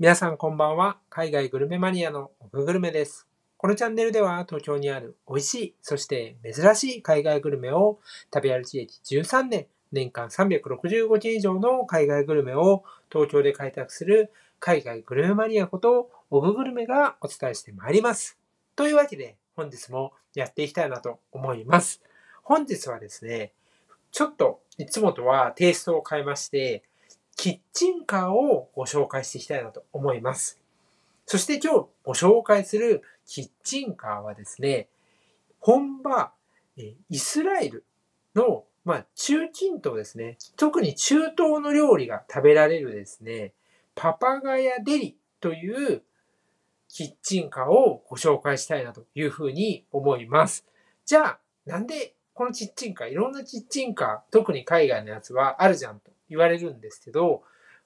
皆さんこんばんは。海外グルメマニアの奥グルメです。このチャンネルでは東京にある美味しい、そして珍しい海外グルメを食べ歩き歴13年、年間365件以上の海外グルメを東京で開拓する海外グルメマニアことオググルメがお伝えしてまいります。というわけで本日もやっていきたいなと思います。本日はですね、ちょっといつもとはテイストを変えまして、キッチンカーをご紹介していきたいなと思います。そして今日ご紹介するキッチンカーはですね、本場イスラエルの、まあ、中近東ですね。特に中東の料理が食べられるですね、パパガヤデリというキッチンカーをご紹介したいなというふうに思います。じゃあ、なんでこのキッチンカー、いろんなキッチンカー、特に海外のやつはあるじゃんと言われるんですけど、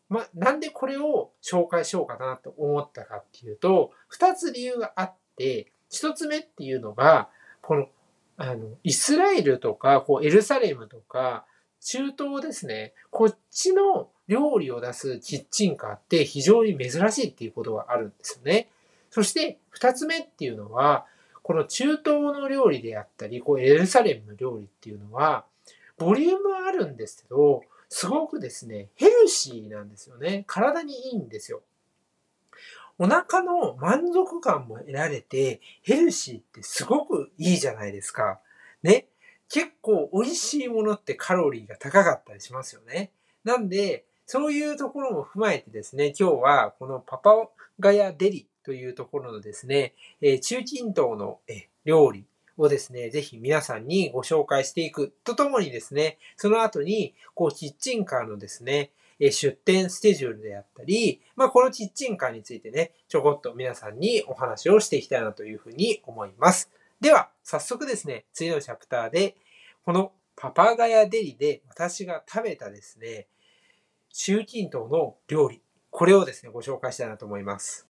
ま、なんでこれを紹介しようかなと思ったかっていうと、二つ理由があって、一つ目っていうのが、この、あの、イスラエルとか、こう、エルサレムとか、中東ですね、こっちの料理を出すキッチンカーって非常に珍しいっていうことがあるんですよね。そして、二つ目っていうのは、この中東の料理であったり、こう、エルサレムの料理っていうのは、ボリュームはあるんですけど、すごくですね、ヘルシーなんですよね。体にいいんですよ。お腹の満足感も得られて、ヘルシーってすごくいいじゃないですか。ね。結構美味しいものってカロリーが高かったりしますよね。なんで、そういうところも踏まえてですね、今日はこのパパガヤデリというところのですね、え中近東のえ料理をですね、ぜひ皆さんにご紹介していくとともにですね、その後に、こう、キッチンカーのですね、出店スケジュールであったり、まあ、このキッチンカーについてね、ちょこっと皆さんにお話をしていきたいなというふうに思います。では、早速ですね、次のチャプターで、このパパガヤデリで私が食べたですね、中近東の料理、これをですね、ご紹介したいなと思います。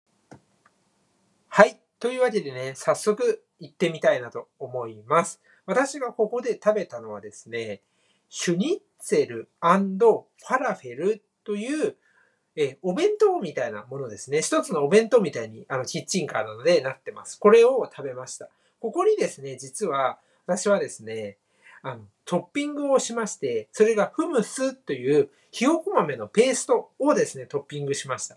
はい。というわけでね、早速行ってみたいなと思います。私がここで食べたのはですね、シュニッツェルファラフェルという、えお弁当みたいなものですね。一つのお弁当みたいに、あの、キッチンカーなのでなってます。これを食べました。ここにですね、実は、私はですね、あの、トッピングをしまして、それがフムスというひよこ豆のペーストをですね、トッピングしました。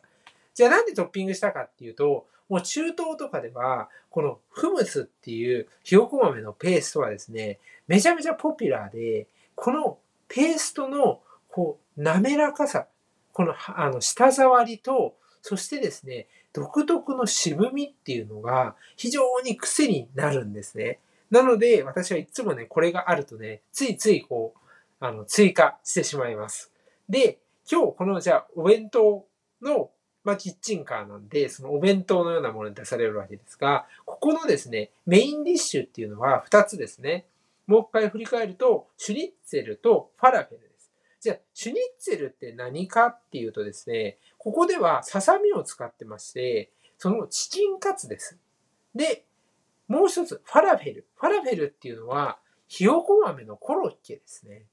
じゃあなんでトッピングしたかっていうと、もう中東とかでは、このフムスっていうひよこ豆のペーストはですね、めちゃめちゃポピュラーで、このペーストのこう滑らかさ、このあの舌触りと、そしてですね、独特の渋みっていうのが非常に癖になるんですね。なので、私はいつもね、これがあるとね、ついついこう、あの、追加してしまいます。で、今日このじゃあお弁当のまあ、キッチンカーなんで、そのお弁当のようなものに出されるわけですが、ここのですね、メインディッシュっていうのは2つですね。もう一回振り返ると、シュニッツェルとファラフェルです。じゃあ、シュニッツェルって何かっていうとですね、ここではささみを使ってまして、そのチキンカツです。で、もう一つ、ファラフェル。ファラフェルっていうのは、ひよこ豆のコロッケですね。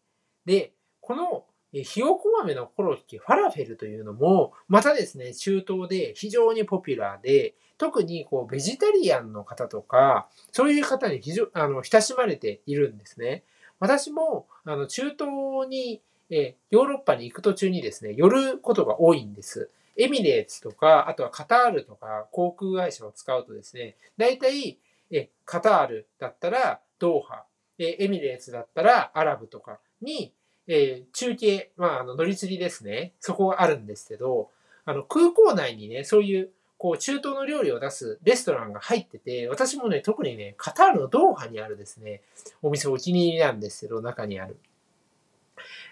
で、このひよこ豆のコロッケ、ファラフェルというのも、またですね、中東で非常にポピュラーで、特にこうベジタリアンの方とか、そういう方に非常あの親しまれているんですね。私もあの中東に、えヨーロッパに行く途中にですね、寄ることが多いんです。エミレーツとか、あとはカタールとか航空会社を使うとですね、大体、えカタールだったらドーハ、えエミレーツだったらアラブとかに、えー中継、まあ、あの、乗り継ぎですね。そこがあるんですけど、あの、空港内にね、そういう、こう、中東の料理を出すレストランが入ってて、私もね、特にね、カタールのドーハにあるですね、お店お気に入りなんですけど、中にある。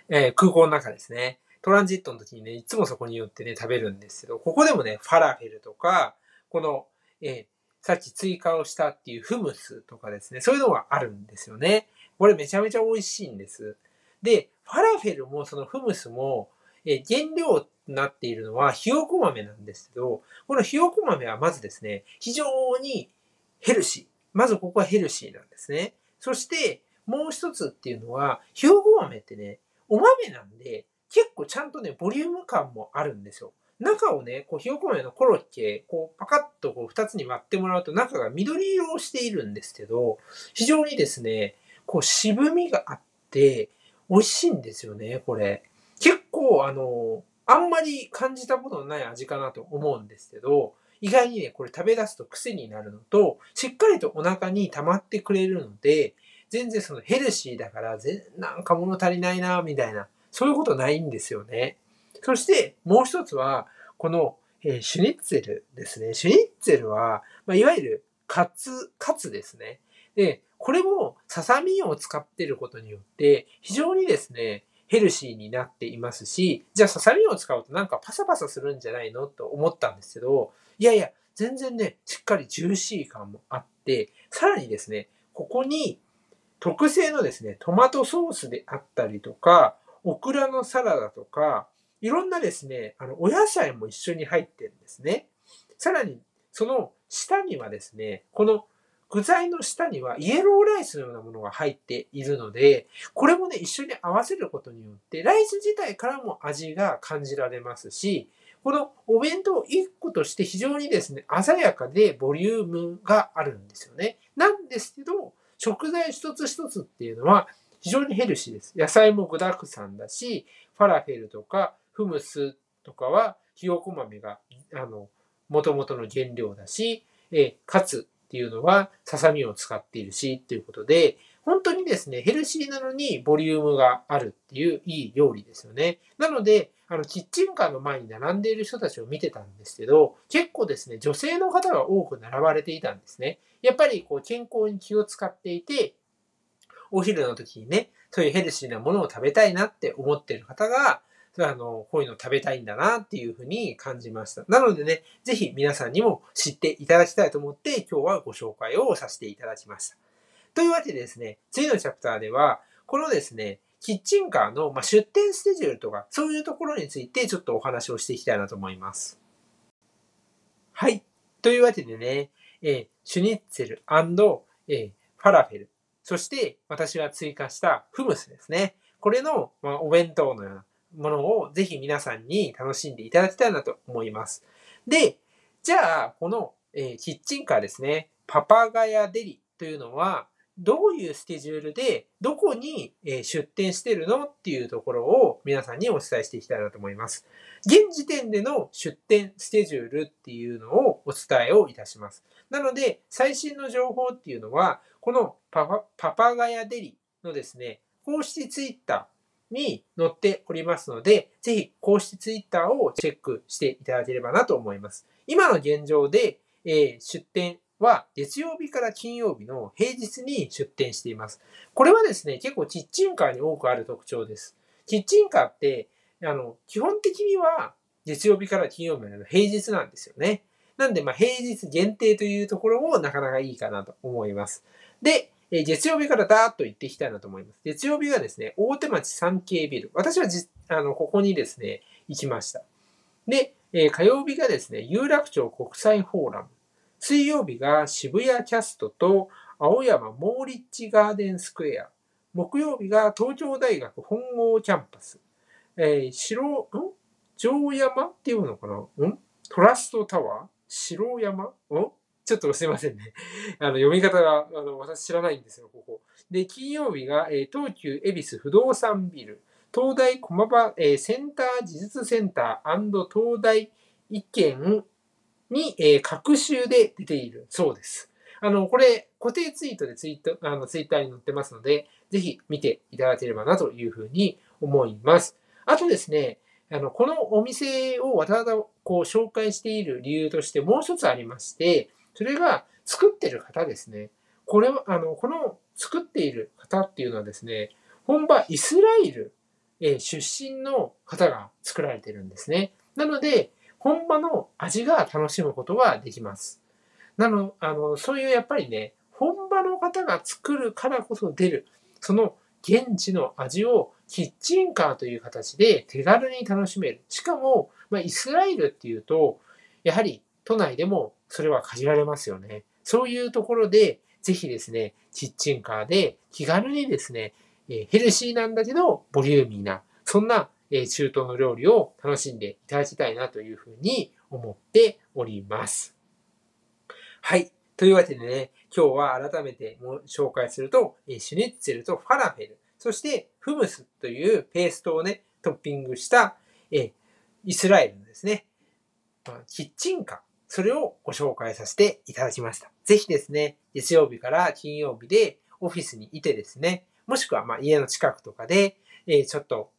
えー空港の中ですね。トランジットの時にね、いつもそこに寄ってね、食べるんですけど、ここでもね、ファラフェルとか、この、えーさっき追加をしたっていうフムスとかですね、そういうのがあるんですよね。これめちゃめちゃ美味しいんです。で、ファラフェルもそのフムスも、え原料になっているのはひよこ豆なんですけど、このひよこ豆はまずですね、非常にヘルシー。まずここはヘルシーなんですね。そして、もう一つっていうのは、ひよこ豆ってね、お豆なんで、結構ちゃんとね、ボリューム感もあるんですよ。中をね、こう、ひよこ豆のコロッケ、こう、パカッとこう、二つに割ってもらうと中が緑色をしているんですけど、非常にですね、こう、渋みがあって、美味しいんですよね、これ。結構、あの、あんまり感じたことのない味かなと思うんですけど、意外にね、これ食べ出すと癖になるのと、しっかりとお腹に溜まってくれるので、全然そのヘルシーだから、全なんか物足りないな、みたいな、そういうことないんですよね。そしてもう一つは、この、えー、シュニッツェルですね。シュニッツェルは、まあ、いわゆるカツ、カツですね。で、これもささみを使ってることによって、非常にですね、ヘルシーになっていますし、じゃあささみを使うとなんかパサパサするんじゃないのと思ったんですけど、いやいや、全然ね、しっかりジューシー感もあって、さらにですね、ここに特製のですね、トマトソースであったりとか、オクラのサラダとか、いろんなですね、あの、お野菜も一緒に入ってるんですね。さらに、その下にはですね、この具材の下にはイエローライスのようなものが入っているので、これもね、一緒に合わせることによって、ライス自体からも味が感じられますし、このお弁当1個として非常にですね、鮮やかでボリュームがあるんですよね。なんですけど、食材一つ一つっていうのは非常にヘルシーです。野菜も具沢山だし、ファラフェルとかフムスとかはひよこ豆が、あの、元々の原料だし、えカツっていうのはささみを使っているし、ということで、本当にですね、ヘルシーなのにボリュームがあるっていういい料理ですよね。なので、あの、キッチンカーの前に並んでいる人たちを見てたんですけど、結構ですね、女性の方が多く並ばれていたんですね。やっぱりこう健康に気を使っていて、お昼の時にね、そういうヘルシーなものを食べたいなって思ってる方が、あの、こういうの食べたいんだなっていうふうに感じました。なのでね、ぜひ皆さんにも知っていただきたいと思って今日はご紹介をさせていただきました。というわけでですね、次のチャプターでは、このですね、キッチンカーの、出店スケジュールとか、そういうところについてちょっとお話をしていきたいなと思います。はい。というわけでね、えー、シュニッツェルえー、ファラフェル、そして私が追加したフムスですね。これの、まあ、お弁当のようなものをぜひ皆さんに楽しんでいただきたいなと思います。で、じゃあ、この、えー、キッチンカーですね、パパガヤデリというのは、どういうスケジュールで、どこに出店してるのっていうところを皆さんにお伝えしていきたいなと思います。現時点での出店スケジュールっていうのをお伝えをいたします。なので、最新の情報っていうのは、このパパパパガヤデリのですね、公式ツイッターに載っておりますので、ぜひ公式ツイッターをチェックしていただければなと思います。今の現状で、えー、出店は月曜日から金曜日の平日に出店しています。これはですね、結構キッチンカーに多くある特徴です。キッチンカーって、あの、基本的には月曜日から金曜日の平日なんですよね。なんで、まあ、平日限定というところもなかなかいいかなと思います。で、え月曜日からダーッと行っていきたいなと思います。月曜日はですね、大手町三景ビル。私はじ、あの、ここにですね、行きました。で、え火曜日がですね、有楽町国際フォーラム。水曜日が渋谷キャストと青山モーリッジガーデンスクエア。木曜日が東京大学本郷キャンパス。えー、白、ん？城山っていうのかな？ん？トラストタワー？白山？ん？ちょっとすいませんね。あの、読み方が、あの、私知らないんですよ、ここ。で、金曜日が、えー、東急恵比寿不動産ビル、東大駒場、えー、センター技術センター東大意見に、えー、各週で出ているそうです。あの、これ、固定ツイートでツイート、あの、ツイッターに載ってますので、ぜひ見ていただければなというふうに思います。あとですね、あの、このお店をわざわざこう紹介している理由としてもう一つありまして、それが作ってる方ですね。これは、あの、この作っている方っていうのはですね、本場イスラエル出身の方が作られてるんですね。なので、本場の味が楽しむことができます。なの、あの、そういうやっぱりね、本場の方が作るからこそ出る、その現地の味をキッチンカーという形で手軽に楽しめる。しかも、まあ、イスラエルっていうと、やはり都内でもそれは限られますよね。そういうところで、ぜひですね、キッチンカーで気軽にですね、ヘルシーなんだけど、ボリューミーな、そんなえ、中東の料理を楽しんでいただきたいなというふうに思っております。はい。というわけでね、今日は改めて紹介すると、シュニッツェルとファラフェル、そしてフムスというペーストをね、トッピングした、えイスラエルのですね、キッチンカー、それをご紹介させていただきました。ぜひですね、月曜日から金曜日でオフィスにいてですね、もしくはま家の近くとかで、えちょっと、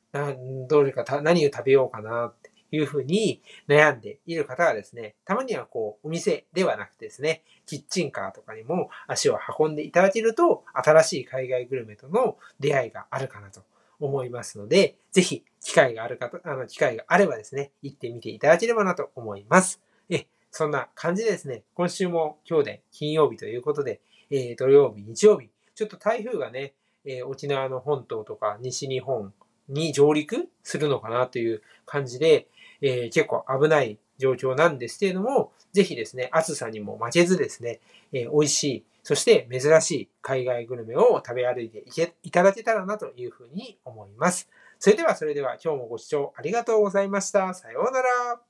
どれか何を食べようかなっていうふうに悩んでいる方はですね、たまにはこう、お店ではなくてですね、キッチンカーとかにも足を運んでいただけると、新しい海外グルメとの出会いがあるかなと思いますので、ぜひ、機会がある方、あの、機会があればですね、行ってみていただければなと思います。え、そんな感じですね、今週も今日で金曜日ということで、えー、土曜日、日曜日、ちょっと台風がね、えー、沖縄の本島とか西日本に上陸するのかなという感じで、えー、結構危ない状況なんですけれども、ぜひですね、暑さにも負けずですね、えー、美味しい、そして珍しい海外グルメを食べ歩いていけいただけたらなというふうに思います。それではそれでは今日もご視聴ありがとうございました。さようなら。